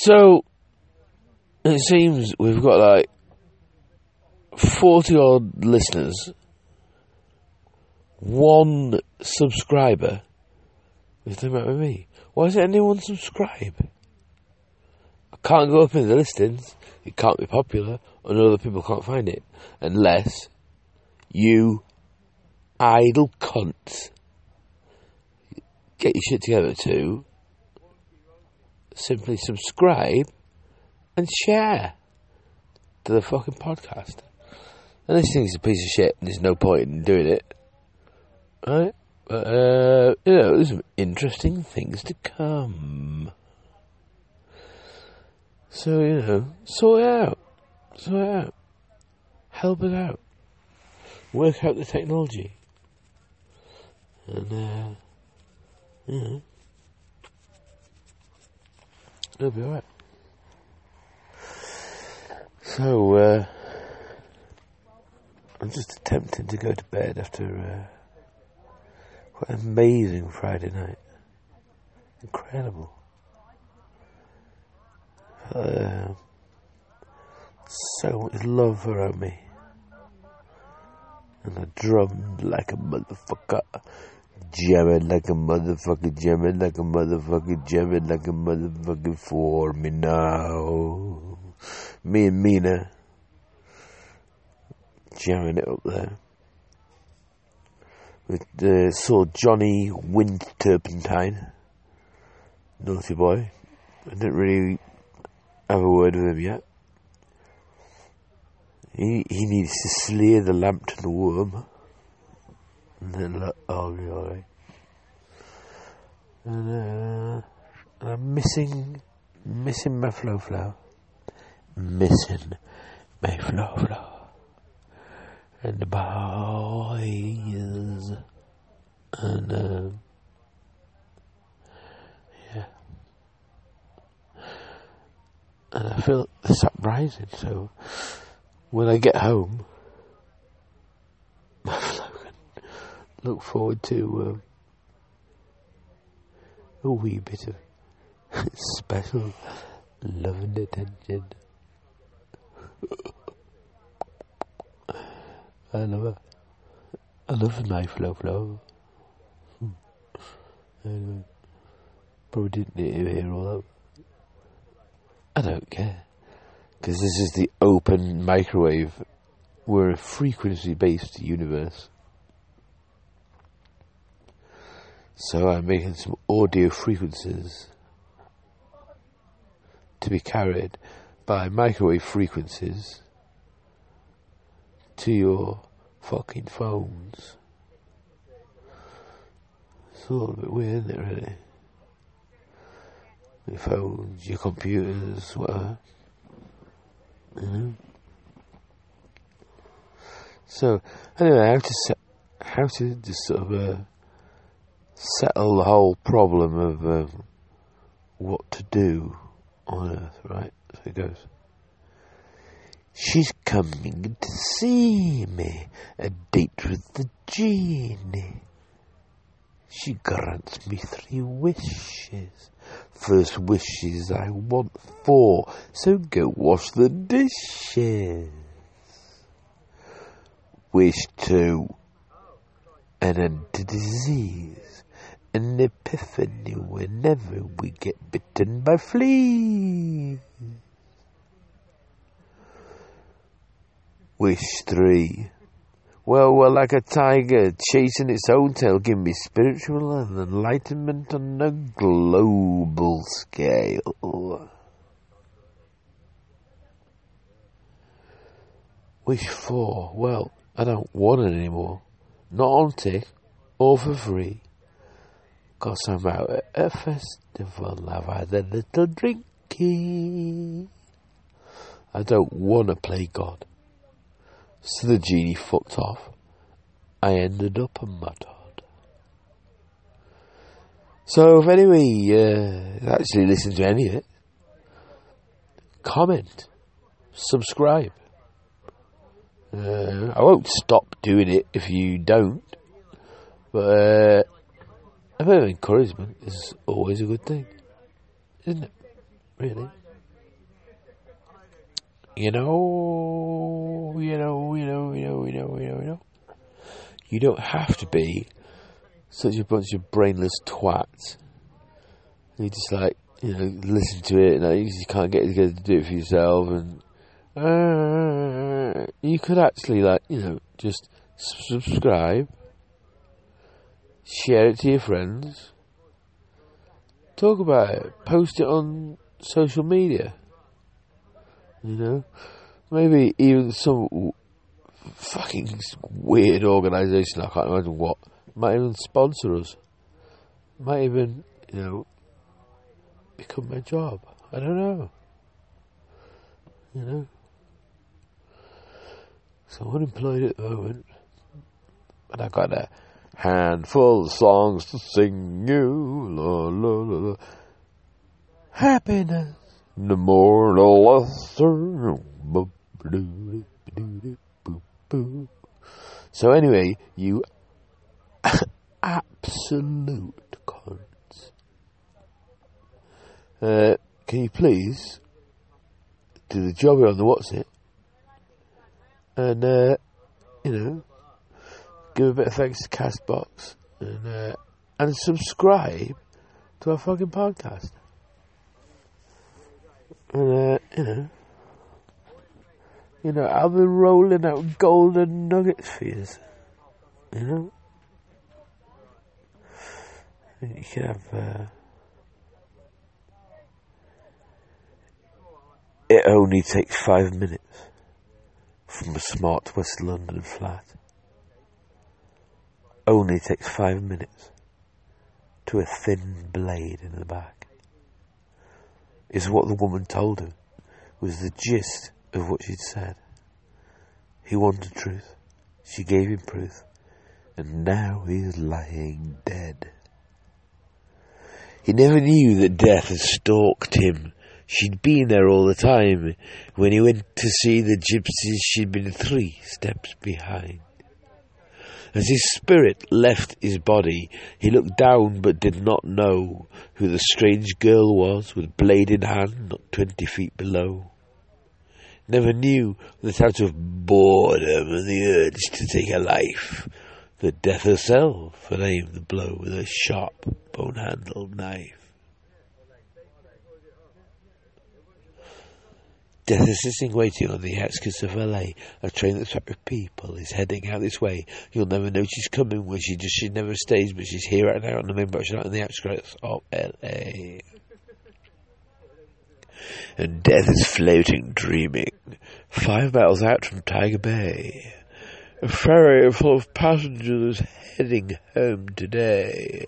So, it seems we've got like 40 odd listeners, one subscriber. Is the matter with me? Why does anyone subscribe? I can't go up in the listings. It can't be popular, and other people can't find it unless you idle cunts get your shit together to simply subscribe and share to the fucking podcast. And this thing's a piece of shit, and there's no point in doing it, right? But uh, you know, there's some interesting things to come. So you know, sort it out, sort it out, help it out, work out the technology, and uh, you know, it'll be alright. So uh, I'm just attempting to go to bed after. Uh, what an amazing Friday night. Incredible. Uh, so much love around me. And I drummed like a motherfucker. Jamming like a motherfucker, jamming like a motherfucker, jamming like a motherfucker for me now. Me and Mina jamming it up there with uh, saw Johnny Wind Turpentine, naughty boy. I didn't really have a word with him yet. He he needs to slay the Lambton worm, then like, oh god. And, uh, I'm missing missing my flow flow, missing my flow flow. And the boys and uh, yeah. And I feel this uprising so when I get home look forward to uh, a wee bit of special love and attention I love it. I love my flow flow. Anyway, probably didn't need to hear all that. I don't care. Because this is the open microwave. We're a frequency based universe. So I'm making some audio frequencies to be carried by microwave frequencies to your fucking phones. It's a little bit weird, isn't it, really? Your phones, your computers, whatever. You know? So, anyway, how to set, how to just sort of uh, settle the whole problem of um, what to do on Earth, right? So it goes. She's coming to see me, a date with the genie. She grants me three wishes. First wish is I want four, so go wash the dishes. Wish two, an end to disease, an epiphany whenever we get bitten by fleas. Wish three. Well, well, like a tiger chasing its own tail, give me spiritual and enlightenment on a global scale. Wish four. Well, I don't want it anymore. Not on tick or for free. Cause I'm at a festival, had a little drinky. I don't wanna play God. So the genie fucked off. I ended up a mudhard. So if anybody uh, actually listens to any of it, comment, subscribe. Uh, I won't stop doing it if you don't, but uh, a bit of encouragement is always a good thing, isn't it? Really. You know, you know, you know, you know, you know, you know, you know. You don't have to be such a bunch of brainless twats. You just like, you know, listen to it and you can't get together to do it for yourself and uh, you could actually like, you know, just subscribe, share it to your friends, talk about it, post it on social media. You know, maybe even some fucking weird organisation. I can't imagine what might even sponsor us. Might even, you know, become my job. I don't know. You know. So I'm unemployed at the moment, but I got a handful of songs to sing you. La, la, la, la. Happiness, the more the lesser. So anyway, you absolute cunts. Uh, can you please do the job on the what's it? And, uh, you know, give a bit of thanks to Castbox and, uh, and subscribe to our fucking podcast. And, uh, you know, you know, I'll be rolling out golden nuggets for you. You know? You can have, uh, it only takes five minutes from a smart West London flat. Only takes five minutes to a thin blade in the back. Is what the woman told him, was the gist of what she'd said. He wanted truth. She gave him proof. And now he's lying dead. He never knew that death had stalked him She'd been there all the time. When he went to see the gypsies, she'd been three steps behind. As his spirit left his body, he looked down but did not know who the strange girl was with blade in hand not twenty feet below. Never knew that out of boredom and the urge to take a life, that death herself had aimed the blow with a sharp bone-handled knife. Death is sitting waiting on the outskirts of LA. A train that's packed with people is heading out this way. You'll never know she's coming when she just she never stays, but she's here right now on the main bus, not on the outskirts of LA. And death is floating, dreaming, five miles out from Tiger Bay. A ferry full of passengers heading home today.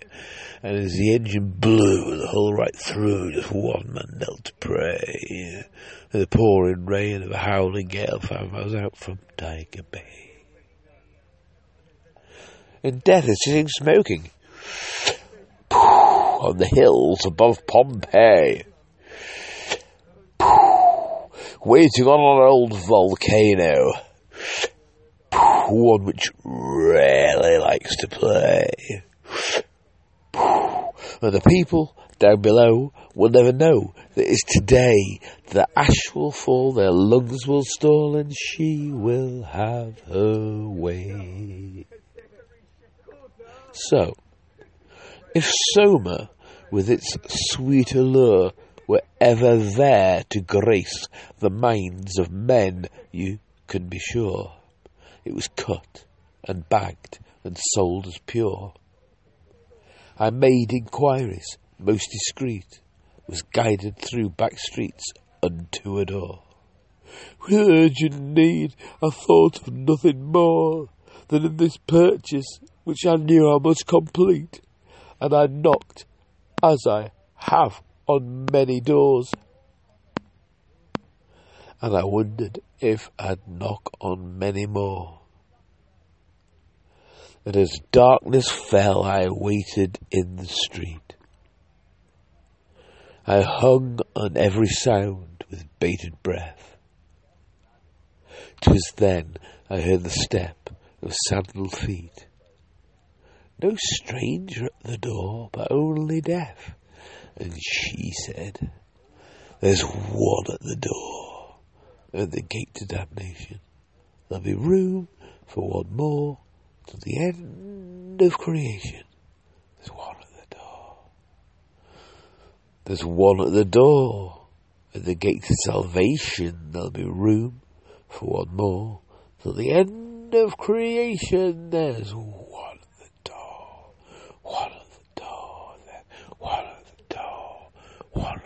And as the engine blew the whole right through, just one man knelt to pray the pouring rain of a howling gale five miles out from Tiger Bay. And death is sitting smoking on the hills above Pompeii, waiting on an old volcano, one which really likes to play. And the people down below will never know that it's today the ash will fall, their lungs will stall, and she will have her way. So, if Soma, with its sweet allure, were ever there to grace the minds of men, you can be sure it was cut and bagged and sold as pure. I made inquiries, most discreet, was guided through back streets unto a door. With urgent need, I thought of nothing more than in this purchase which I knew I must complete, and I knocked, as I have on many doors. And I wondered if I'd knock on many more. And as darkness fell, I waited in the street. I hung on every sound with bated breath. 'Twas then I heard the step of sandaled feet. No stranger at the door, but only death. And she said, There's one at the door, at the gate to damnation. There'll be room for one more to the end of creation. There's one at the door. There's one at the door. At the gate to salvation, there'll be room for one more to the end of creation. There's one at the door. One at the door. One at the door. One